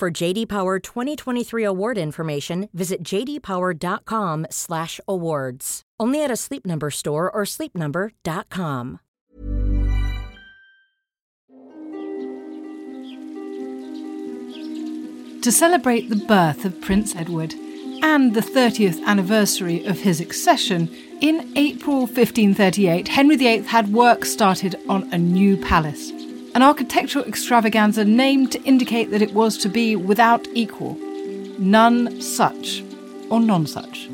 For JD Power 2023 award information, visit jdpower.com/awards. Only at a Sleep Number store or sleepnumber.com. To celebrate the birth of Prince Edward and the 30th anniversary of his accession, in April 1538, Henry VIII had work started on a new palace, an architectural extravaganza named to indicate that it was to be without equal. None such, or non such.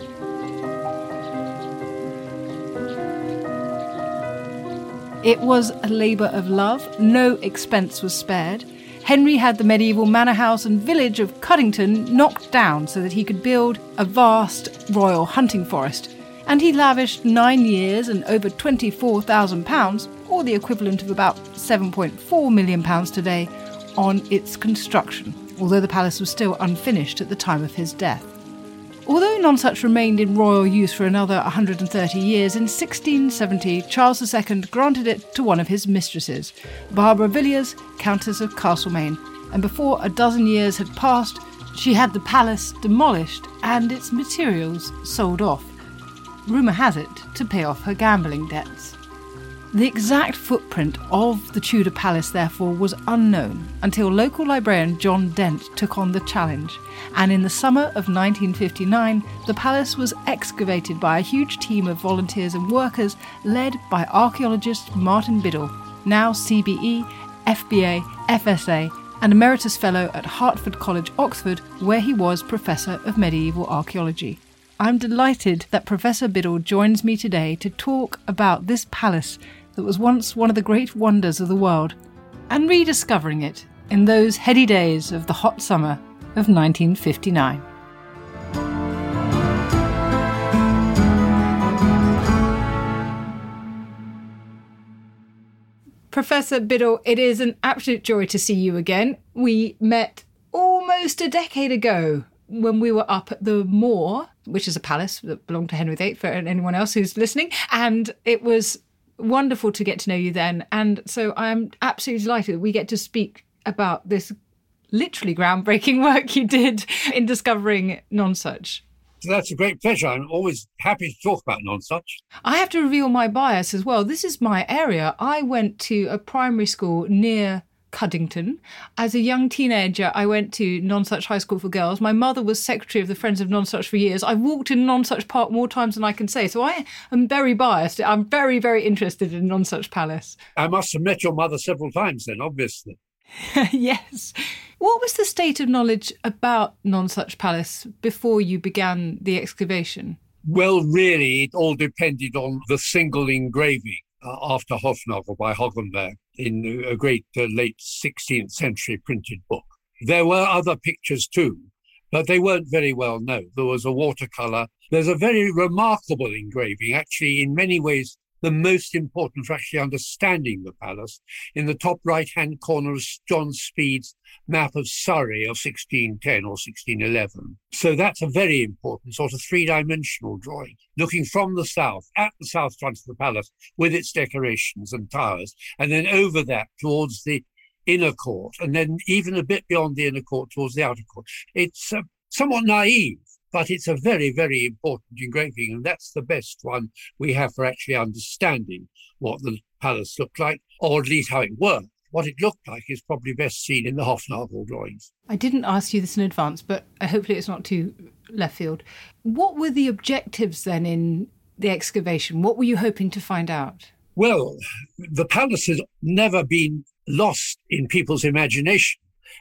It was a labour of love, no expense was spared. Henry had the medieval manor house and village of Cuddington knocked down so that he could build a vast royal hunting forest, and he lavished nine years and over £24,000, or the equivalent of about £7.4 million today, on its construction, although the palace was still unfinished at the time of his death. Although Nonsuch remained in royal use for another 130 years, in 1670 Charles II granted it to one of his mistresses, Barbara Villiers, Countess of Castlemaine, and before a dozen years had passed, she had the palace demolished and its materials sold off. Rumour has it to pay off her gambling debts. The exact footprint of the Tudor palace, therefore, was unknown until local librarian John Dent took on the challenge, and in the summer of 1959, the palace was excavated by a huge team of volunteers and workers led by archaeologist Martin Biddle, now CBE, FBA, FSA, and Emeritus Fellow at Hertford College, Oxford, where he was Professor of Medieval Archaeology. I'm delighted that Professor Biddle joins me today to talk about this palace that was once one of the great wonders of the world, and rediscovering it in those heady days of the hot summer of 1959. Professor Biddle, it is an absolute joy to see you again. We met almost a decade ago when we were up at the Moor, which is a palace that belonged to Henry VIII for anyone else who's listening, and it was wonderful to get to know you then. And so I'm absolutely delighted that we get to speak about this literally groundbreaking work you did in discovering Nonsuch. So that's a great pleasure. I'm always happy to talk about Nonsuch. I have to reveal my bias as well. This is my area. I went to a primary school near Cuddington. As a young teenager, I went to Nonsuch High School for Girls. My mother was secretary of the Friends of Nonsuch for years. I've walked in Nonsuch Park more times than I can say, so I am very biased. I'm very, very interested in Nonsuch Palace. I must have met your mother several times then, obviously. yes. What was the state of knowledge about Nonsuch Palace before you began the excavation? Well, really, it all depended on the single engraving after Hoefnagel by Hogenberg in a great uh, late 16th century printed book. There were other pictures too, but they weren't very well known. There was a watercolor. There's a very remarkable engraving, actually, in many ways, the most important for actually understanding the palace. In the top right hand corner is John Speed's map of Surrey of 1610 or 1611. So that's a very important sort of three dimensional drawing, looking from the south at the south front of the palace with its decorations and towers, and then over that towards the inner court, and then even a bit beyond the inner court towards the outer court. It's uh, somewhat naive but it's a very, very important engraving, and that's the best one we have for actually understanding what the palace looked like, or at least how it worked. What it looked like is probably best seen in the Hoefnagel drawings. I didn't ask you this in advance, but hopefully it's not too left field. What were the objectives then in the excavation? What were you hoping to find out? Well, the palace has never been lost in people's imagination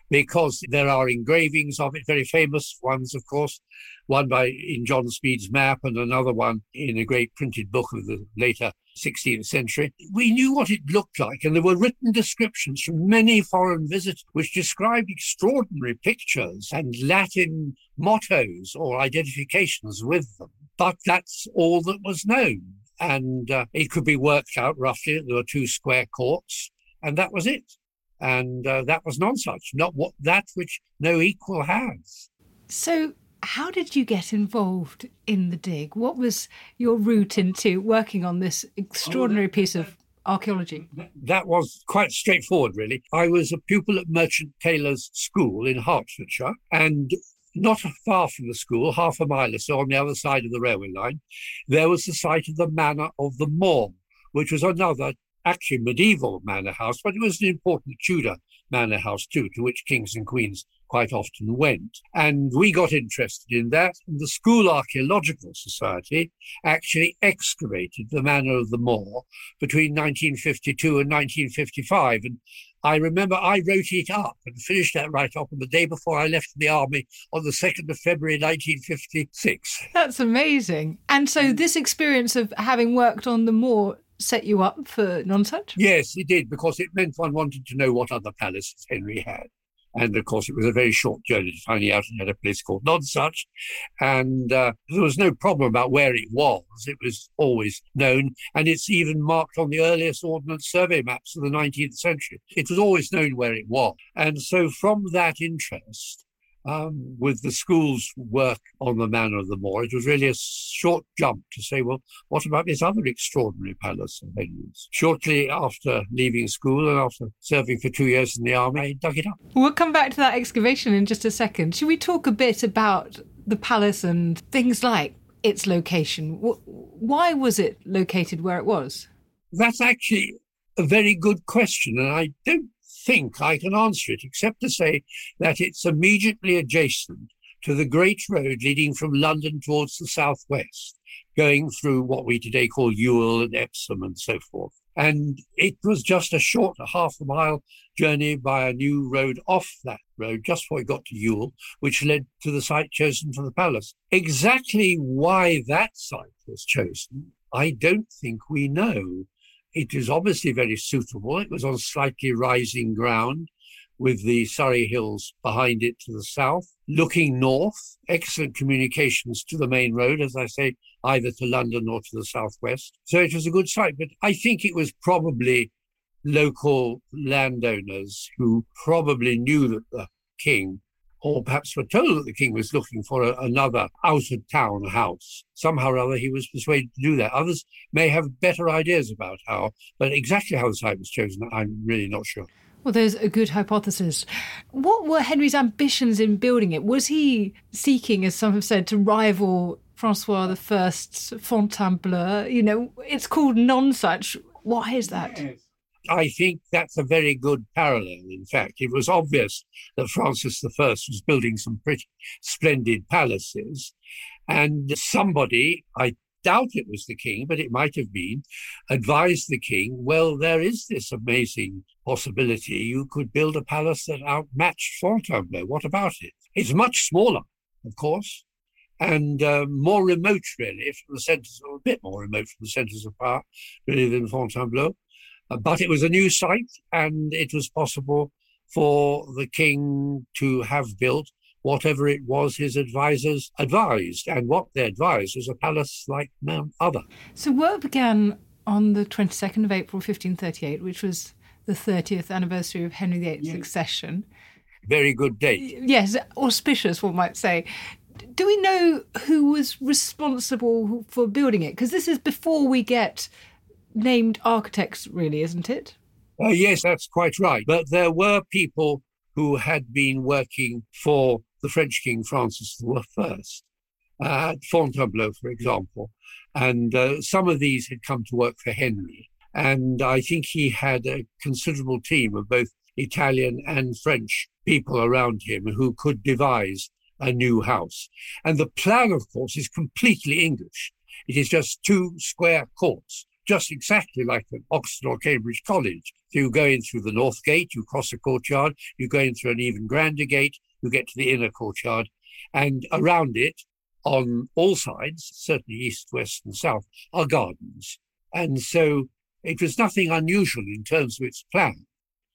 because there are engravings of it, very famous ones, of course, one by in John Speed's map and another one in a great printed book of the later 16th century. We knew what it looked like, and there were written descriptions from many foreign visitors which described extraordinary pictures and Latin mottos or identifications with them. But that's all that was known. And uh, it could be worked out roughly. There were two square courts, and that was it. And uh, that was Nonsuch, not what that which no equal has. So how did you get involved in the dig? What was your route into working on this extraordinary piece of archaeology? That was quite straightforward, really. I was a pupil at Merchant Taylors' School in Hertfordshire, and not far from the school, half a mile or so on the other side of the railway line, there was the site of the Manor of the Moor, which was another actually medieval manor house, but it was an important Tudor manor house too, to which kings and queens quite often went. And we got interested in that. And the School Archaeological Society actually excavated the Manor of the Moor between 1952 and 1955. And I remember I wrote it up and finished that write up on the day before I left the army on the 2nd of February 1956. That's amazing. And so, mm. this experience of having worked on the moor set you up for Nonsuch? Yes, it did, because it meant one wanted to know what other palaces Henry had. And of course, it was a very short journey to finding out he had a place called Nonsuch. And uh, there was no problem about where it was. It was always known. And it's even marked on the earliest ordnance survey maps of the 19th century. It was always known where it was. And so from that interest, um, with the school's work on the Manor of the Moor, it was really a short jump to say, well, what about this other extraordinary palace of Henry's? Shortly after leaving school and after serving for two years in the army, I dug it up. We'll come back to that excavation in just a second. Should we talk a bit about the palace and things like its location? Why was it located where it was? That's actually a very good question, and I don't think I can answer it except to say that it's immediately adjacent to the great road leading from London towards the southwest, going through what we today call Ewell and Epsom and so forth. And it was just a short half a mile journey by a new road off that road just before we got to Ewell, which led to the site chosen for the palace. Exactly why that site was chosen, I don't think we know. It is obviously very suitable. It was on slightly rising ground with the Surrey Hills behind it to the south. Looking north, excellent communications to the main road, as I say, either to London or to the southwest. So it was a good site, but I think it was probably local landowners who probably knew that the king or perhaps were told that the king was looking for a, another out of town house. Somehow or other, he was persuaded to do that. Others may have better ideas about how, but exactly how the site was chosen, I'm really not sure. Well, there's a good hypothesis. What were Henry's ambitions in building it? Was he seeking, as some have said, to rival Francois I's Fontainebleau? You know, it's called Nonsuch. Why is that? Yes. I think that's a very good parallel. In fact, it was obvious that Francis I was building some pretty splendid palaces, and somebody, I doubt it was the king, but it might have been, advised the king, well, there is this amazing possibility. You could build a palace that outmatched Fontainebleau. What about it? It's much smaller, of course, and uh, more remote, really, from the centres, or a bit more remote from the centres of power, really, than Fontainebleau. Uh, but it was a new site, and it was possible for the king to have built whatever it was his advisors advised. And what they advised was a palace like none other. So work began on the 22nd of April 1538, which was the 30th anniversary of Henry VIII's yes. accession. Very good date. Yes, auspicious, one might say. Do we know who was responsible for building it? Because this is before we get named architects, really, isn't it? Uh, yes, that's quite right. But there were people who had been working for the French King Francis I, uh, at Fontainebleau, for example. And uh, some of these had come to work for Henry. And I think he had a considerable team of both Italian and French people around him who could devise a new house. And the plan, of course, is completely English. It is just two square courts just exactly like an Oxford or Cambridge College. So you go in through the north gate, you cross a courtyard, you go in through an even grander gate, you get to the inner courtyard, and around it, on all sides, certainly east, west, and south, are gardens. And so it was nothing unusual in terms of its plan.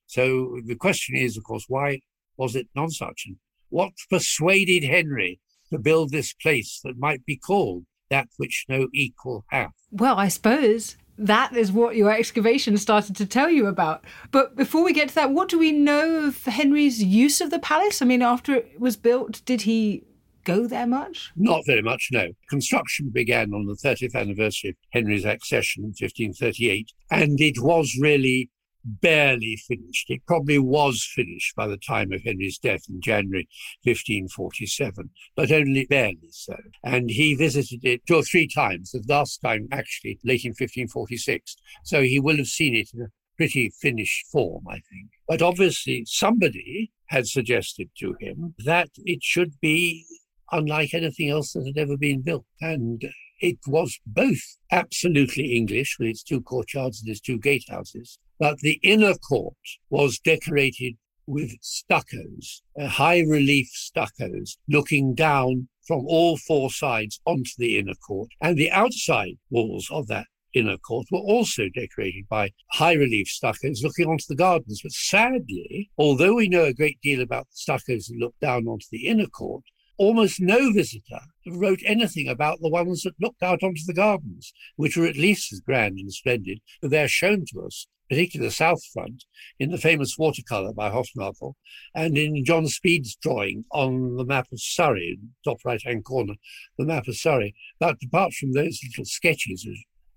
So the question is, of course, why was it nonsuch? And what persuaded Henry to build this place that might be called that which no equal hath? Well, I suppose that is what your excavation started to tell you about. But before we get to that, what do we know of Henry's use of the palace? I mean, after it was built, did he go there much? Not very much, no. Construction began on the 30th anniversary of Henry's accession in 1538, and it was really barely finished. It probably was finished by the time of Henry's death in January 1547, but only barely so. And he visited it two or three times, the last time actually late in 1546. So he will have seen it in a pretty finished form, I think. But obviously, somebody had suggested to him that it should be unlike anything else that had ever been built. And it was both absolutely English with its two courtyards and its two gatehouses, but the inner court was decorated with stuccos, high relief stuccos, looking down from all four sides onto the inner court. And the outside walls of that inner court were also decorated by high relief stuccos looking onto the gardens. But sadly, although we know a great deal about the stuccos that look down onto the inner court, almost no visitor wrote anything about the ones that looked out onto the gardens, which were at least as grand and splendid, but they're shown to us particularly the south front, in the famous watercolour by Hoefnagel, and in John Speed's drawing on the map of Surrey, top right hand corner, the map of Surrey. But apart from those little sketches,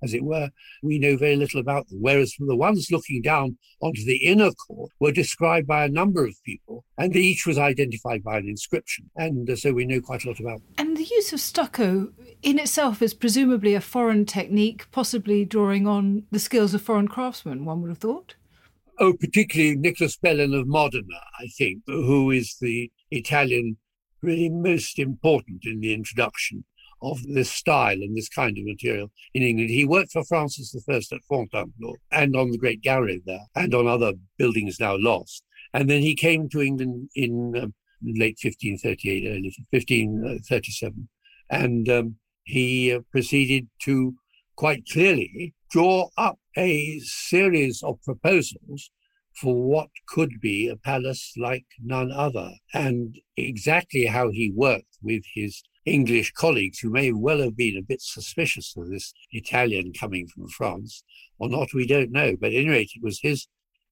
as it were, we know very little about them. Whereas from the ones looking down onto the inner court were described by a number of people, and each was identified by an inscription. And uh, so we know quite a lot about them. And the use of stucco in itself is presumably a foreign technique, possibly drawing on the skills of foreign craftsmen, one would have thought. Oh, particularly Nicholas Bellin of Modena, I think, who is the Italian really most important in the introduction of this style and this kind of material in England. He worked for Francis I at Fontainebleau and on the Great Gallery there and on other buildings now lost. And then he came to England in um, late 1538, early 1537. And um, he uh, proceeded to quite clearly draw up a series of proposals for what could be a palace like none other, and exactly how he worked with his English colleagues who may well have been a bit suspicious of this Italian coming from France, or not, we don't know. But at any rate, it was his.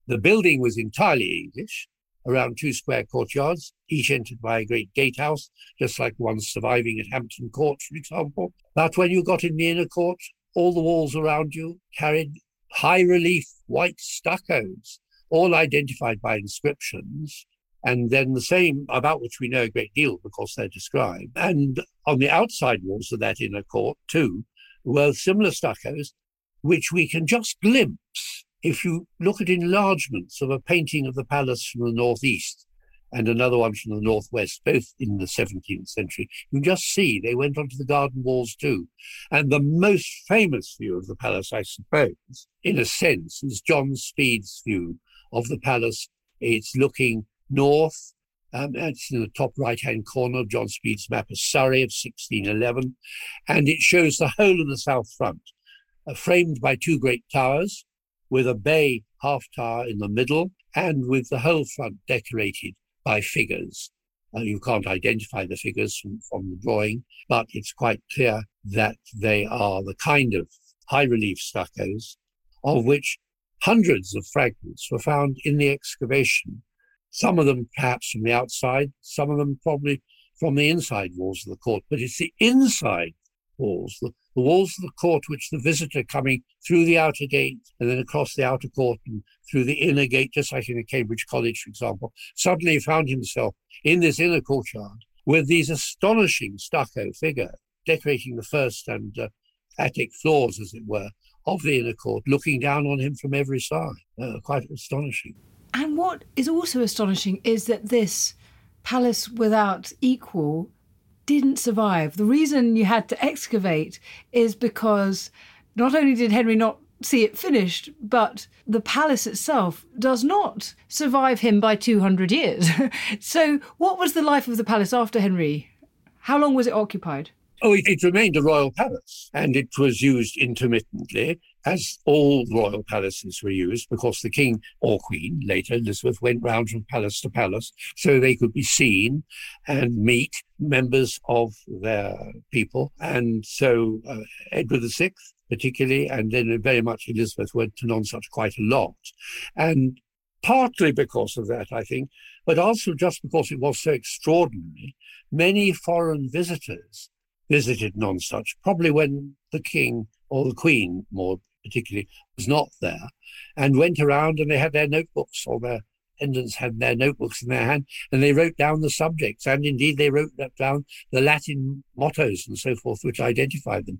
The building was entirely English, around two square courtyards, each entered by a great gatehouse, just like one surviving at Hampton Court, for example. But when you got in the inner court, all the walls around you carried high relief white stuccos, all identified by inscriptions and then the same about which we know a great deal because they're described. And on the outside walls of that inner court, too, were similar stuccos, which we can just glimpse if you look at enlargements of a painting of the palace from the northeast and another one from the northwest, both in the 17th century. You just see they went onto the garden walls too. And the most famous view of the palace, I suppose, in a sense, is John Speed's view of the palace. It's looking north. Um, it's in the top right hand corner of John Speed's map of Surrey of 1611. And it shows the whole of the south front, uh, framed by two great towers, with a bay half tower in the middle, and with the whole front decorated by figures. Uh, you can't identify the figures from, from the drawing, but it's quite clear that they are the kind of high relief stuccos of which hundreds of fragments were found in the excavation some of them perhaps from the outside, some of them probably from the inside walls of the court, but it's the inside walls, the, the walls of the court which the visitor coming through the outer gate and then across the outer court and through the inner gate, just like in a Cambridge College, for example, suddenly found himself in this inner courtyard with these astonishing stucco figure decorating the first and uh, attic floors, as it were, of the inner court, looking down on him from every side. Uh, quite astonishing. And what is also astonishing is that this palace without equal didn't survive. The reason you had to excavate is because not only did Henry not see it finished, but the palace itself does not survive him by 200 years. so, what was the life of the palace after Henry? How long was it occupied? Oh, it, it, remained a royal palace and it was used intermittently, as all royal palaces were used, because the king or queen, later Elizabeth, went round from palace to palace so they could be seen and meet members of their people. And so uh, Edward VI, particularly, and then very much Elizabeth went to Nonsuch quite a lot. And partly because of that, I think, but also just because it was so extraordinary, many foreign visitors visited Nonsuch, probably when the king or the queen, more particularly, was not there, and went around and they had their notebooks or their attendants had their notebooks in their hand and they wrote down the subjects. And indeed, they wrote down the Latin mottos and so forth, which identified them.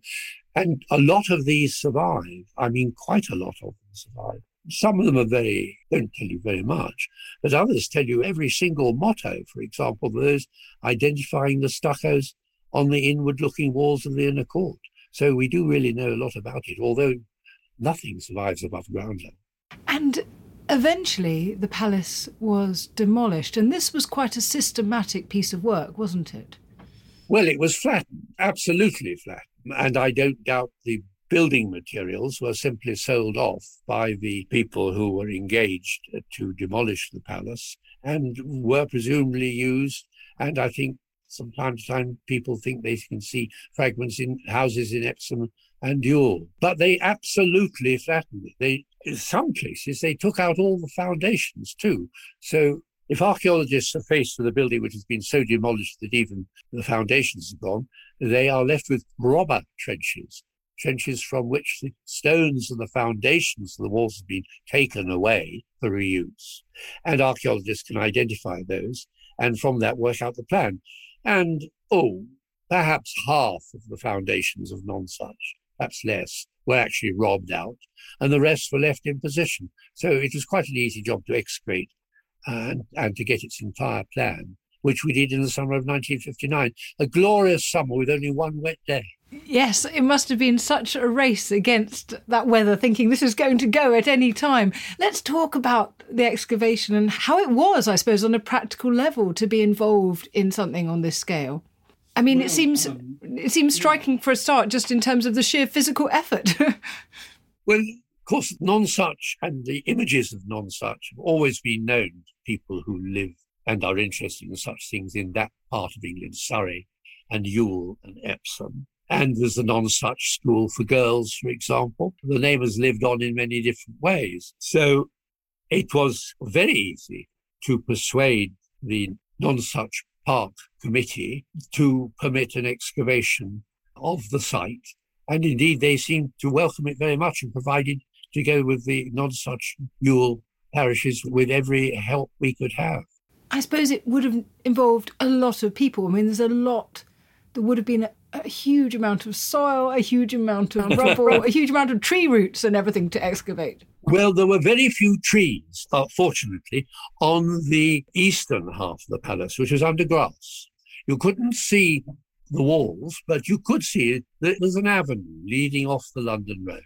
And a lot of these survive. I mean, quite a lot of them survive. Some of them are very, don't tell you very much, but others tell you every single motto, for example, those identifying the stuccos on the inward looking walls of the inner court. So we do really know a lot about it, although nothing survives above ground level. And eventually the palace was demolished, and this was quite a systematic piece of work, wasn't it? Well, it was flattened, absolutely flattened. And I don't doubt the building materials were simply sold off by the people who were engaged to demolish the palace and were presumably used and I think from time to time, people think they can see fragments in houses in Epsom and Ewell, but they absolutely flattened it. They, in some cases, they took out all the foundations too. So if archaeologists are faced with a building which has been so demolished that even the foundations have gone, they are left with robber trenches, trenches from which the stones and the foundations of the walls have been taken away for reuse. And archaeologists can identify those and from that work out the plan. And, oh, perhaps half of the foundations of Nonsuch, perhaps less, were actually robbed out, and the rest were left in position. So it was quite an easy job to excavate and, and to get its entire plan, which we did in the summer of 1959. A glorious summer with only one wet day. Yes, it must have been such a race against that weather, thinking this is going to go at any time. Let's talk about the excavation and how it was, I suppose, on a practical level to be involved in something on this scale. I mean, well, it seems um, it seems striking for a start, just in terms of the sheer physical effort. well, of course, non-such and the images of non-such have always been known to people who live and are interested in such things in that part of England, Surrey and Ewell and Epsom. And there's the Nonsuch school for girls, for example. The name has lived on in many different ways. So it was very easy to persuade the Nonsuch Park Committee to permit an excavation of the site. And indeed, they seemed to welcome it very much and provided together with the Nonsuch Ewell parishes with every help we could have. I suppose it would have involved a lot of people. I mean, there's a lot, there would have been a, huge amount of soil, a huge amount of rubble, a huge amount of tree roots and everything to excavate. Well, there were very few trees, uh, fortunately, on the eastern half of the palace, which was under grass. You couldn't see the walls, but you could see that there's an avenue leading off the London Road.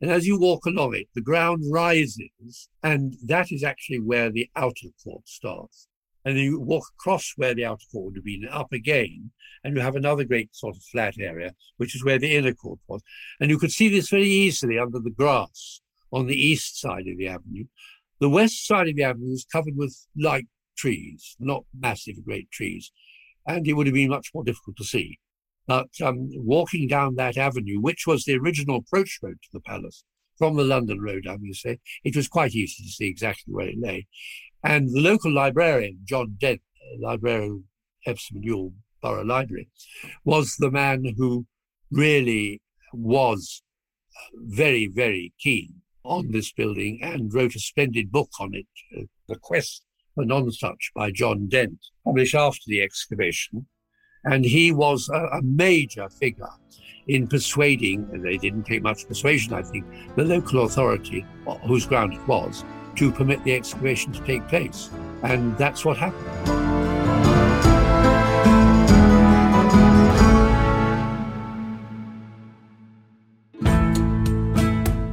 And as you walk along it, the ground rises, and that is actually where the outer court starts and then you walk across where the outer court would have been, up again, and you have another great sort of flat area, which is where the inner court was. And you could see this very easily under the grass on the east side of the avenue. The west side of the avenue was covered with light trees, not massive great trees, and it would have been much more difficult to see. But um, walking down that avenue, which was the original approach road to the palace, from the London Road, I may say, it was quite easy to see exactly where it lay. And the local librarian, John Dent, librarian of Epsom and Ewell Borough Library, was the man who really was very, very keen on this building and wrote a splendid book on it, uh, The Quest for Nonsuch by John Dent, published after the excavation. And he was a, a major figure in persuading, and they didn't take much persuasion, I think, the local authority, whose ground it was, to permit the excavation to take place. And that's what happened.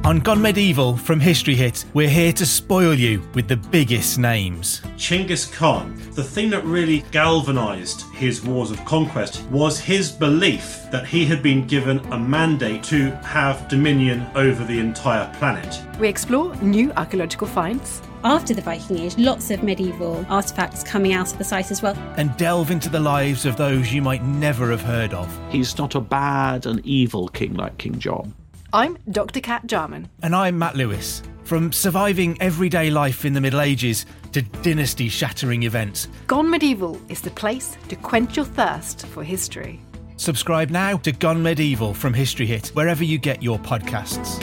On Gone Medieval from History Hit, we're here to spoil you with the biggest names. Chinggis Khan, the thing that really galvanised his wars of conquest was his belief that he had been given a mandate to have dominion over the entire planet. We explore new archaeological finds. After the Viking Age, lots of medieval artefacts coming out of the site as well. And delve into the lives of those you might never have heard of. He's not a bad and evil king like King John. I'm Dr. Kat Jarman. And I'm Matt Lewis. From surviving everyday life in the Middle Ages to dynasty shattering events, Gone Medieval is the place to quench your thirst for history. Subscribe now to Gone Medieval from History Hit, wherever you get your podcasts.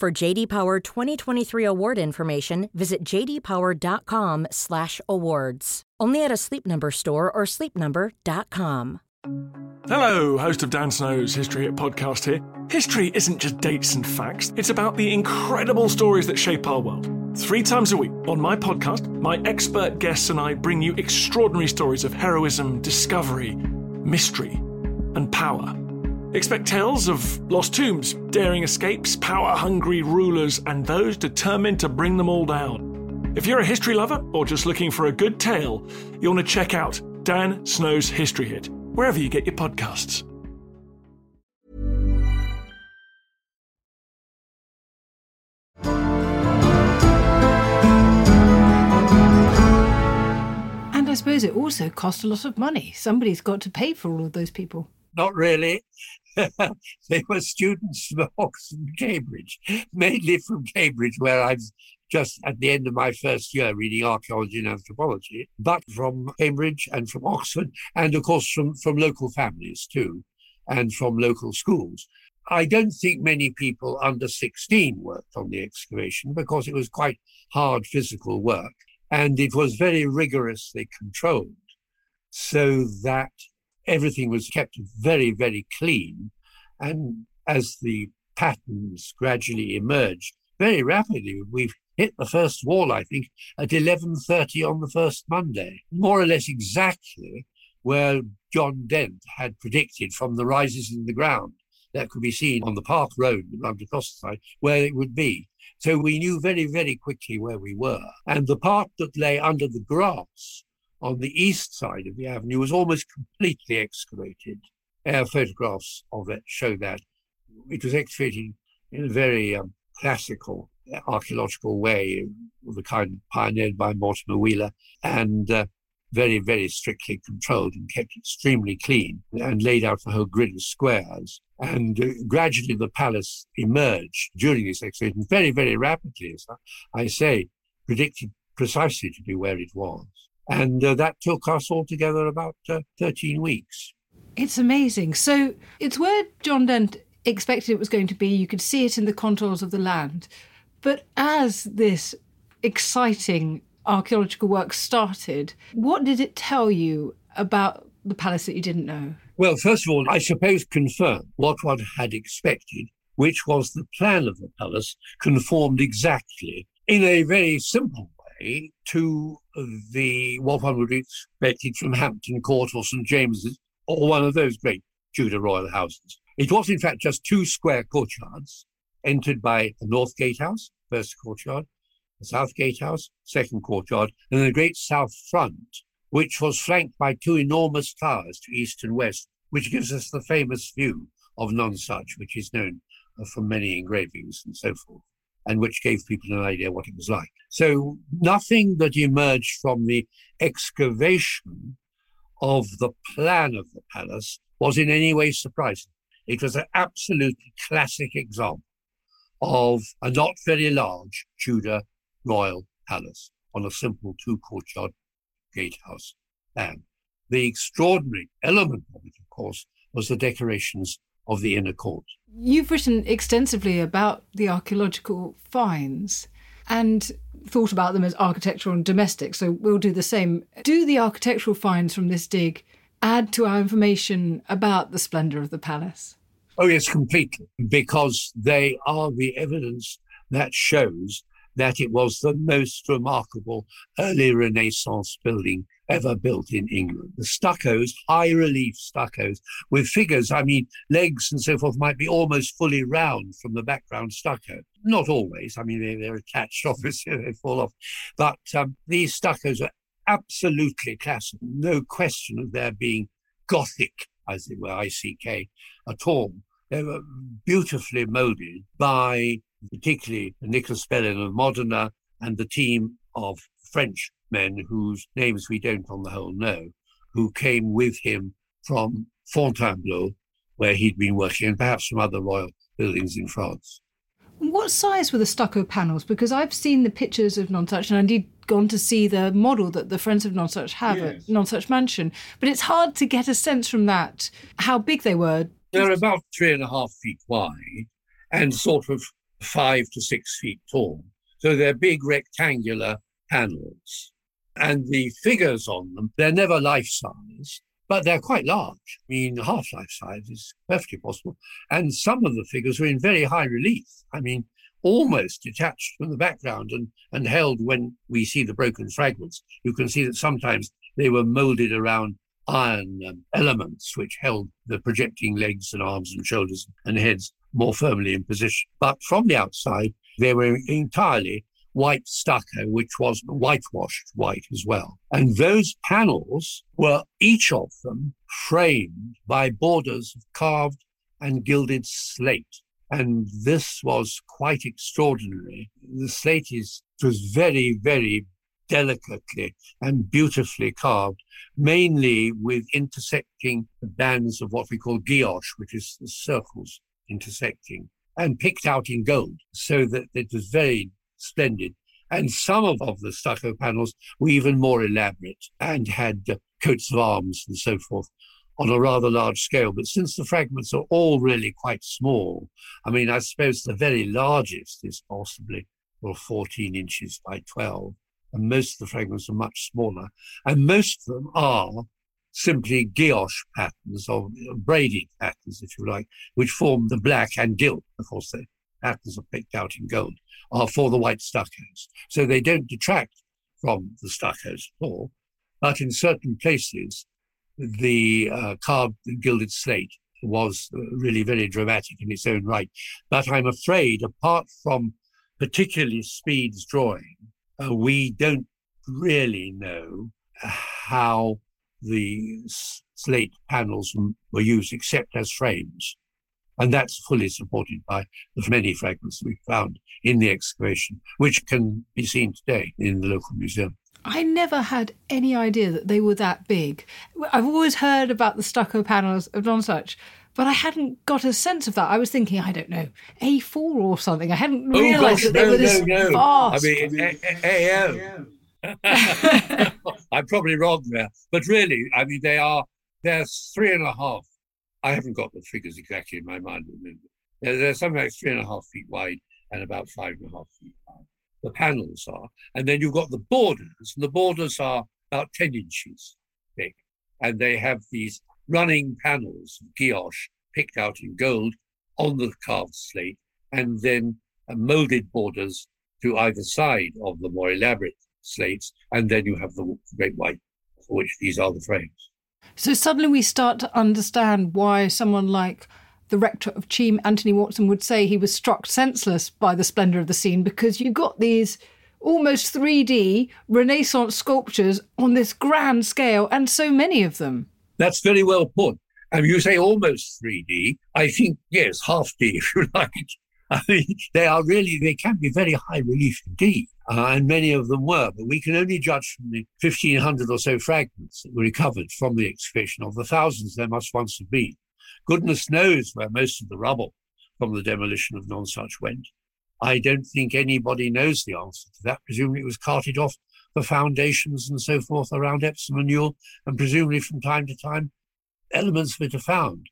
For JD Power 2023 award information, visit jdpower.com/awards. Only at a Sleep Number store or sleepnumber.com. Hello, host of Dan Snow's History Hit podcast here. History isn't just dates and facts, it's about the incredible stories that shape our world. Three times a week on my podcast, my expert guests and I bring you extraordinary stories of heroism, discovery, mystery, and power. Expect tales of lost tombs, daring escapes, power hungry rulers, and those determined to bring them all down. If you're a history lover or just looking for a good tale, you'll want to check out Dan Snow's History Hit, wherever you get your podcasts. And I suppose it also cost a lot of money. Somebody's got to pay for all of those people. Not really. they were students from Oxford and Cambridge, mainly from Cambridge, where I was just at the end of my first year reading archaeology and anthropology, but from Cambridge and from Oxford, and of course from, from local families too, and from local schools. I don't think many people under 16 worked on the excavation because it was quite hard physical work and it was very rigorously controlled so that everything was kept very, very clean. And as the patterns gradually emerged very rapidly, we've hit the first wall, I think, at 11.30 on the first Monday, more or less exactly where John Dent had predicted from the rises in the ground that could be seen on the Park Road around across the side, where it would be. So we knew very, very quickly where we were. And the part that lay under the grass on the east side of the avenue was almost completely excavated. Air photographs of it show that. It was excavated in a very um, classical archaeological way, of the kind pioneered by Mortimer Wheeler, and uh, very, very strictly controlled and kept extremely clean and laid out a whole grid of squares. And uh, gradually the palace emerged during this excavation very, very rapidly, as I say, predicted precisely to be where it was. And uh, that took us altogether about uh, 13 weeks. It's amazing. So it's where John Dent expected it was going to be. You could see it in the contours of the land. But as this exciting archaeological work started, what did it tell you about the palace that you didn't know? Well, first of all, I suppose confirmed what one had expected, which was the plan of the palace conformed exactly in a very simple way to the what one would expect from Hampton Court or St James's or one of those great Tudor royal houses. It was, in fact, just two square courtyards entered by the North Gatehouse, first courtyard, the South Gatehouse, second courtyard, and the great south front, which was flanked by two enormous towers to east and west, which gives us the famous view of Nonsuch, which is known from many engravings and so forth, and which gave people an idea what it was like. So nothing that emerged from the excavation of the plan of the palace was in any way surprising. It was an absolutely classic example of a not very large Tudor royal palace. on a simple two courtyard gatehouse plan. The extraordinary element of it, of course, was the decorations of the inner court. You've written extensively about the archaeological finds and thought about them as architectural and domestic, so we'll do the same. Do the architectural finds from this dig add to our information about the splendour of the palace? Oh, yes, completely, because they are the evidence that shows that it was the most remarkable early Renaissance building ever built in England. The stuccos, high relief stuccos with figures, I mean, legs and so forth might be almost fully round from the background stucco. Not always, I mean, they, are attached, obviously, they fall off. But um, these stuccos are absolutely classic, no question of their being Gothic, as it were, ICK, at all. They were beautifully molded by particularly Nicholas Bellin of Modena and the team of French men whose names we don't on the whole know, who came with him from Fontainebleau, where he'd been working, and perhaps from other royal buildings in France. What size were the stucco panels? Because I've seen the pictures of Nonsuch and indeed gone to see the model that the Friends of Nonsuch have yes. at Nonsuch Mansion. But it's hard to get a sense from that how big they were. They're about three and a half feet wide and sort of five to six feet tall. So they're big rectangular panels. And the figures on them, they're never life size, but they're quite large. I mean, half life size is perfectly possible. And some of the figures are in very high relief. I mean, almost detached from the background and, and held when we see the broken fragments. You can see that sometimes they were molded around iron um, elements which held the projecting legs and arms and shoulders and heads more firmly in position. But from the outside, they were entirely white stucco, which was whitewashed white as well. And those panels were each of them framed by borders of carved and gilded slate. And this was quite extraordinary. The slate is was very, very delicately and beautifully carved, mainly with intersecting bands of what we call guilloche, which is the circles intersecting, and picked out in gold, so that it was very splendid. And some of, of the stucco panels were even more elaborate and had uh, coats of arms and so forth on a rather large scale. But since the fragments are all really quite small, I mean, I suppose the very largest is possibly well, 14 inches by 12, and most of the fragments are much smaller. And most of them are simply guilloche patterns or braided patterns, if you like, which form the black and gilt. Of course, the patterns are picked out in gold, are for the white stuccos. So they don't detract from the stuccos at all. But in certain places, the uh, carved gilded slate was uh, really very dramatic in its own right. But I'm afraid, apart from particularly Speed's drawing, uh, we don't really know how the slate panels were used except as frames. And that's fully supported by the many fragments we found in the excavation, which can be seen today in the local museum. I never had any idea that they were that big. I've always heard about the stucco panels of Nonsuch, but I hadn't got a sense of that. I was thinking, I don't know, A4 or something. I hadn't realised oh, that they no, were this no, no. vast. I mean, A0. I'm probably wrong there, but really, I mean, they are they're three and a half. I haven't got the figures exactly in my mind. They're, they're something like three and a half feet wide and about five and a half feet high. The panels are, and then you've got the borders, the borders are about ten inches thick, and they have these running panels of guilloche picked out in gold on the carved slate, and then uh, molded borders to either side of the more elaborate slates, and then you have the great white, for which these are the frames. So suddenly we start to understand why someone like the rector of Cheam, Anthony Watson, would say he was struck senseless by the splendour of the scene because you got these almost 3D Renaissance sculptures on this grand scale and so many of them. That's very well put. And you say almost 3D. I think, yes, half D, if you like. I mean, they are really, they can be very high relief indeed uh, and many of them were, but we can only judge from the 1,500 or so fragments that were recovered from the excavation of the thousands there must once have been. Goodness knows where most of the rubble from the demolition of Nonsuch went. I don't think anybody knows the answer to that. Presumably it was carted off the foundations and so forth around Epsom and Ewell, and presumably from time to time elements of it are found.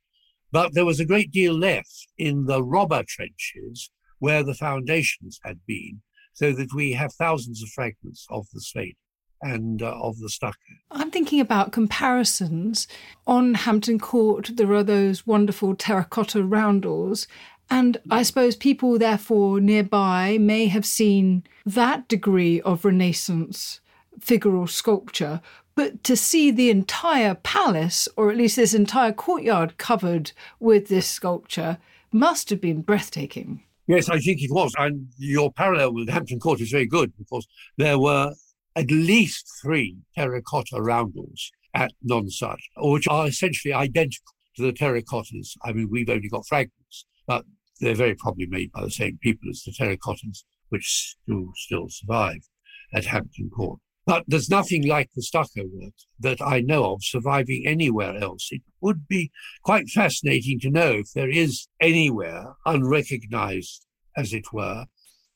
But there was a great deal left in the robber trenches where the foundations had been, so that we have thousands of fragments of the slate and uh, of the stucco. I'm thinking about comparisons. On Hampton Court, there are those wonderful terracotta roundels. And I suppose people, therefore, nearby may have seen that degree of Renaissance figure or sculpture. But to see the entire palace, or at least this entire courtyard covered with this sculpture, must have been breathtaking. Yes, I think it was. And your parallel with Hampton Court is very good because there were at least three terracotta roundels at Nonsuch, which are essentially identical to the terracottas. I mean, we've only got fragments, but they're very probably made by the same people as the terracottas, which still, still survive at Hampton Court. But there's nothing like the stucco work that I know of surviving anywhere else. It would be quite fascinating to know if there is anywhere unrecognized, as it were,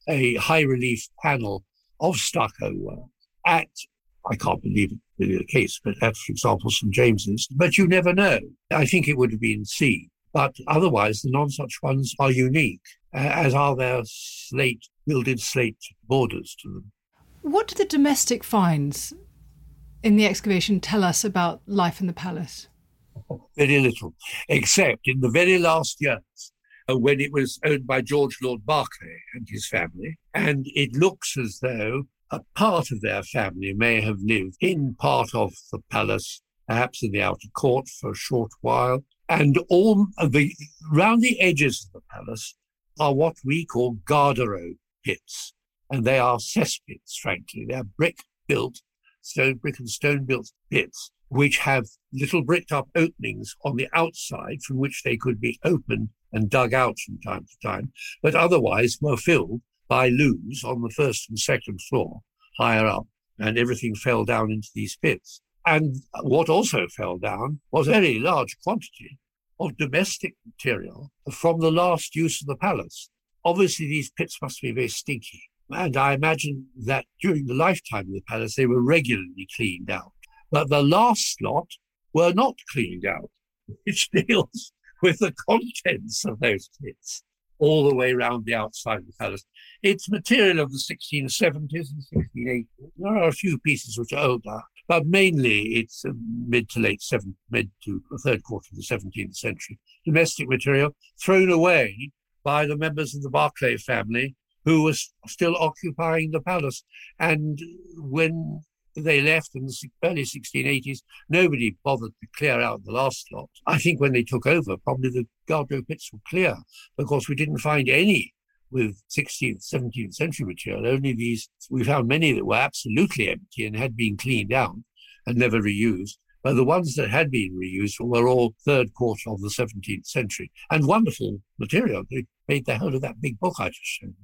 a high relief panel of stucco work at, I can't believe it really the case, but at, for example, St. James's. But you never know. I think it would have been C. But otherwise, the Nonsuch ones are unique, as are their slate, gilded slate borders to them. What do the domestic finds in the excavation tell us about life in the palace? Very little, except in the very last years uh, when it was owned by George Lord Berkeley and his family. And it looks as though a part of their family may have lived in part of the palace, perhaps in the outer court for a short while. And all the round the edges of the palace are what we call garderobe pits and they are cesspits, frankly. They're brick built, stone brick and stone built pits, which have little bricked up openings on the outside from which they could be opened and dug out from time to time, but otherwise were filled by loos on the first and second floor higher up, and everything fell down into these pits. And what also fell down was a very large quantity of domestic material from the last use of the palace. Obviously, these pits must be very stinky. And I imagine that during the lifetime of the palace, they were regularly cleaned out. But the last lot were not cleaned out, which deals with the contents of those pits all the way around the outside of the palace. It's material of the 1670s and 1680s. There are a few pieces which are older, but mainly it's mid to late seventh, mid to third quarter of the 17th century. Domestic material thrown away by the members of the Berkeley family who was still occupying the palace. And when they left in the early 1680s, nobody bothered to clear out the last lot. I think when they took over, probably the Garderobe pits were clear because we didn't find any with 16th, 17th century material. Only these, we found many that were absolutely empty and had been cleaned out and never reused. But the ones that had been reused were all third quarter of the 17th century and wonderful material. They made the whole of that big book I just showed.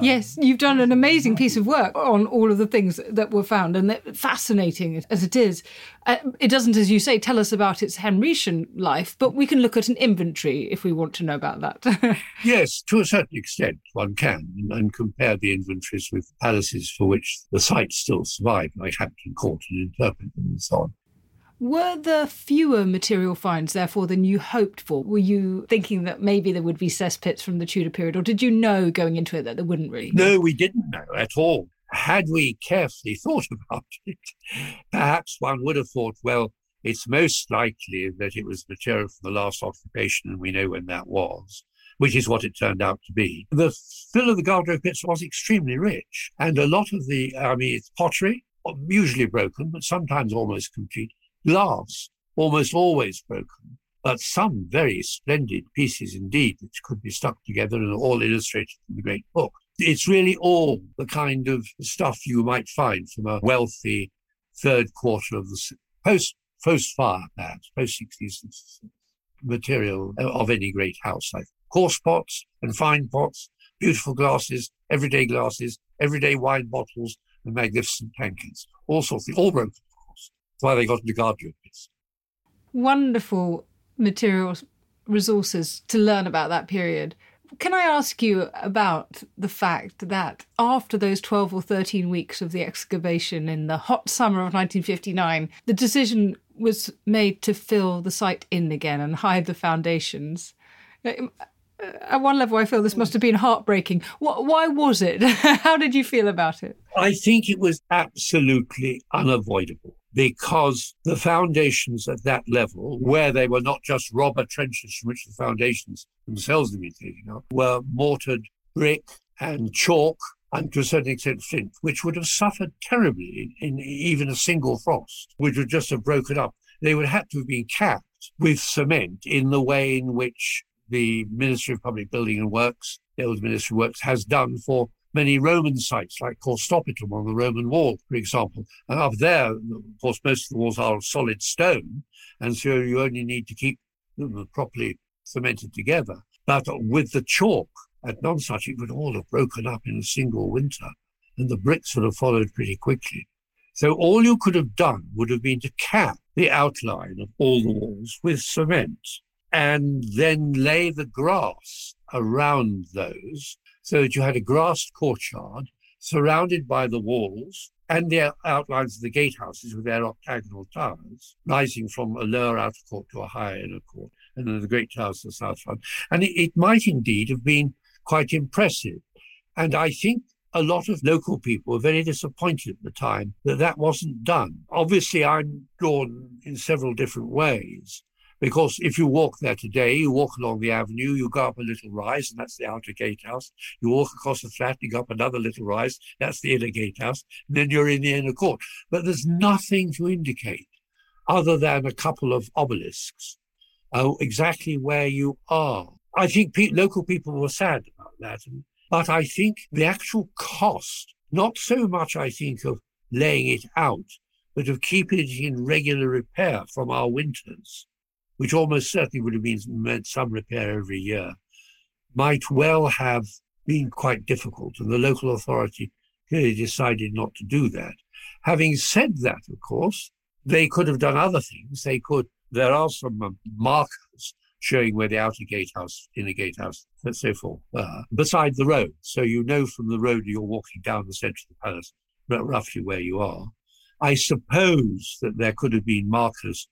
Yes, you've done an amazing piece of work on all of the things that were found, and fascinating as it is. Uh, it doesn't, as you say, tell us about its Henrician life, but we can look at an inventory if we want to know about that. yes, to a certain extent, one can, and compare the inventories with palaces for which the sites still survive, like Hampton Court and Interpret and so on. Were there fewer material finds, therefore, than you hoped for? Were you thinking that maybe there would be cesspits from the Tudor period, or did you know going into it that there wouldn't really? No, we didn't know at all. Had we carefully thought about it, perhaps one would have thought, well, it's most likely that it was material from the last occupation, and we know when that was, which is what it turned out to be. The fill of the Garderobe pits was extremely rich, and a lot of the, I mean, it's pottery, usually broken, but sometimes almost complete glass, almost always broken, but some very splendid pieces indeed, which could be stuck together and all illustrated in the great book. It's really all the kind of stuff you might find from a wealthy third quarter of the post post fire, perhaps post 60s material of any great house, like coarse pots and fine pots, beautiful glasses, everyday glasses, everyday wine bottles, and magnificent tankards, all sorts of all broken why they got into pits. Wonderful materials resources to learn about that period. Can I ask you about the fact that after those 12 or 13 weeks of the excavation in the hot summer of 1959, the decision was made to fill the site in again and hide the foundations? Uh, um, uh, at one level, I feel this must have been heartbreaking. Why was it? How did you feel about it? I think it was absolutely unavoidable because the foundations at that level, where they were not just robber trenches from which the foundations themselves had been taken up, were mortared brick and chalk and to a certain extent flint, which would have suffered terribly in, in even a single frost, which would just have broken up. They would have to have been capped with cement in the way in which the Ministry of Public Building and Works, the old Ministry of Works, has done for many Roman sites, like Corstopitum on the Roman wall, for example. And up there, of course, most of the walls are solid stone, and so you only need to keep them properly cemented together. But with the chalk at Nonsuch, it would all have broken up in a single winter, and the bricks would have followed pretty quickly. So all you could have done would have been to cap the outline of all the walls with cement and then lay the grass around those so that you had a grassed courtyard surrounded by the walls and the outlines of the gatehouses with their octagonal towers, rising from a lower outer court to a higher inner court, and then the great towers to the south front. And it, it might indeed have been quite impressive. And I think a lot of local people were very disappointed at the time that that wasn't done. Obviously, I'm drawn in several different ways. Because if you walk there today, you walk along the avenue, you go up a little rise, and that's the outer gatehouse. You walk across the flat, you go up another little rise, that's the inner gatehouse, and then you're in the inner court. But there's nothing to indicate other than a couple of obelisks uh, exactly where you are. I think pe- local people were sad about that. But I think the actual cost, not so much, I think, of laying it out, but of keeping it in regular repair from our winters, which almost certainly would have been meant some repair every year, might well have been quite difficult. And the local authority clearly decided not to do that. Having said that, of course, they could have done other things. They could, there are some um, markers showing where the outer gatehouse, inner gatehouse, and so forth, uh, beside the road. So you know from the road you're walking down the centre of the palace, roughly where you are. I suppose that there could have been markers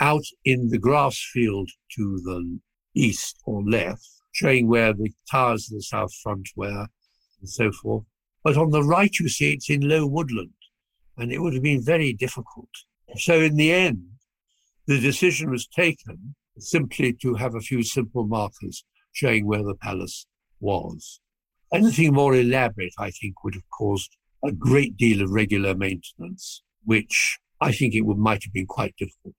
out in the grass field to the east or left, showing where the towers of the south front were and so forth. But on the right, you see it's in low woodland, and it would have been very difficult. So, in the end, the decision was taken simply to have a few simple markers showing where the palace was. Anything more elaborate, I think, would have caused a great deal of regular maintenance, which I think it would, might have been quite difficult.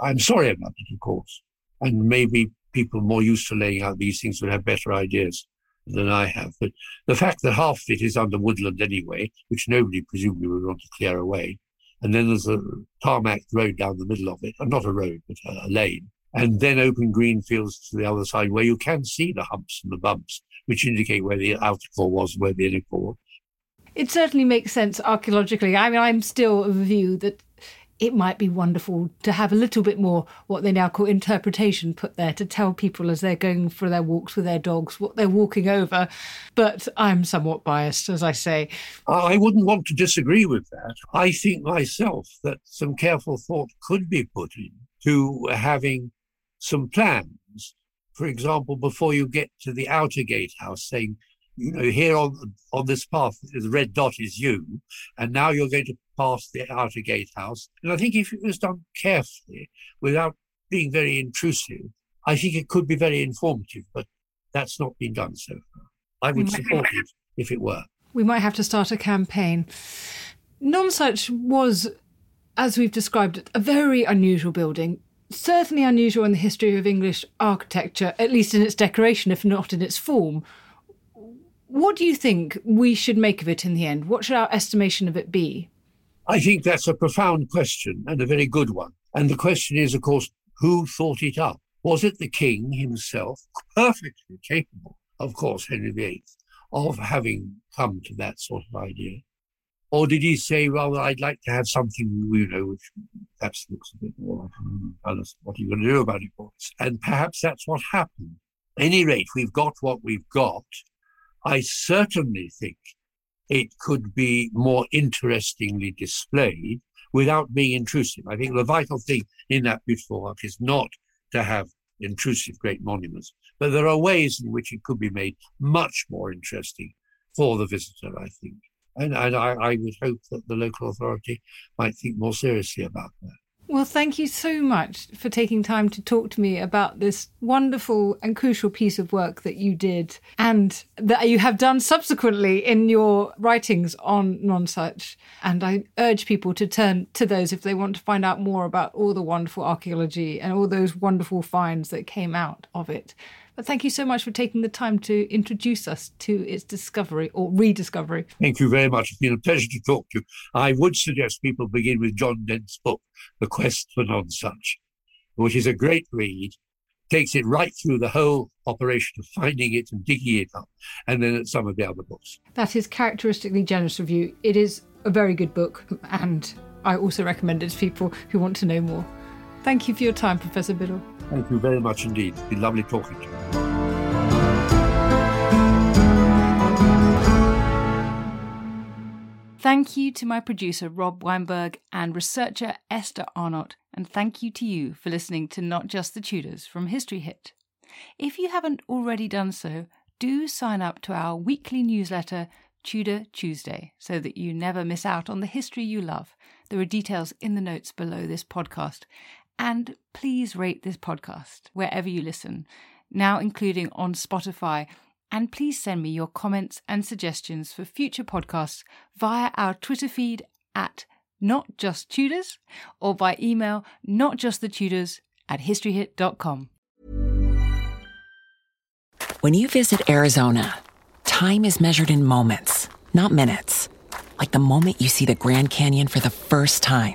I'm sorry about it, of course. And maybe people more used to laying out these things would have better ideas than I have. But the fact that half of it is under woodland anyway, which nobody presumably would want to clear away, and then there's a tarmac road down the middle of it, and not a road, but a, lane, and then open green fields to the other side where you can see the humps and the bumps, which indicate where the outer core was where the inner core was. It certainly makes sense archaeologically. I mean, I'm still of the view that it might be wonderful to have a little bit more what they now call interpretation put there to tell people as they're going for their walks with their dogs what they're walking over. But I'm somewhat biased, as I say. I wouldn't want to disagree with that. I think myself that some careful thought could be put in to having some plans. For example, before you get to the outer gatehouse, saying, you know, here on on this path, the red dot is you, and now you're going to pass the outer gatehouse. And I think if it was done carefully, without being very intrusive, I think it could be very informative. But that's not been done so far. I would support it if it were. We might have to start a campaign. Nonsuch was, as we've described it, a very unusual building certainly unusual in the history of English architecture, at least in its decoration, if not in its form. What do you think we should make of it in the end? What should our estimation of it be? I think that's a profound question and a very good one. And the question is, of course, who thought it up? Was it the king himself, perfectly capable, of course, Henry VIII, of having come to that sort of idea? Or did he say, well, I'd like to have something, you know, which perhaps looks a bit more like hmm, a palace. What are you going to do about it? Boys? And perhaps that's what happened. At any rate, we've got what we've got. I certainly think it could be more interestingly displayed without being intrusive. I think the vital thing in that beautiful work is not to have intrusive great monuments, but there are ways in which it could be made much more interesting for the visitor, I think. And, and I, I would hope that the local authority might think more seriously about that. Well, thank you so much for taking time to talk to me about this wonderful and crucial piece of work that you did and that you have done subsequently in your writings on Nonsuch. And I urge people to turn to those if they want to find out more about all the wonderful archaeology and all those wonderful finds that came out of it. But thank you so much for taking the time to introduce us to its discovery or rediscovery. Thank you very much. It's been a pleasure to talk to you. I would suggest people begin with John Dent's book, The Quest for Nonsuch, which is a great read, takes it right through the whole operation of finding it and digging it up, and then at some of the other books. That is characteristically generous of you. It is a very good book, and I also recommend it to people who want to know more. Thank you for your time, Professor Biddle. Thank you very much indeed. It's been lovely talking to you. Thank you to my producer, Rob Weinberg, and researcher, Esther Arnott, and thank you to you for listening to Not Just the Tudors from History Hit. If you haven't already done so, do sign up to our weekly newsletter, Tudor Tuesday, so that you never miss out on the history you love. There are details in the notes below this podcast. And please rate this podcast wherever you listen, now including on Spotify. And please send me your comments and suggestions for future podcasts via our Twitter feed at Not Just Tudors or by email notjustthetudors at historyhit.com. When you visit Arizona, time is measured in moments, not minutes. Like the moment you see the Grand Canyon for the first time.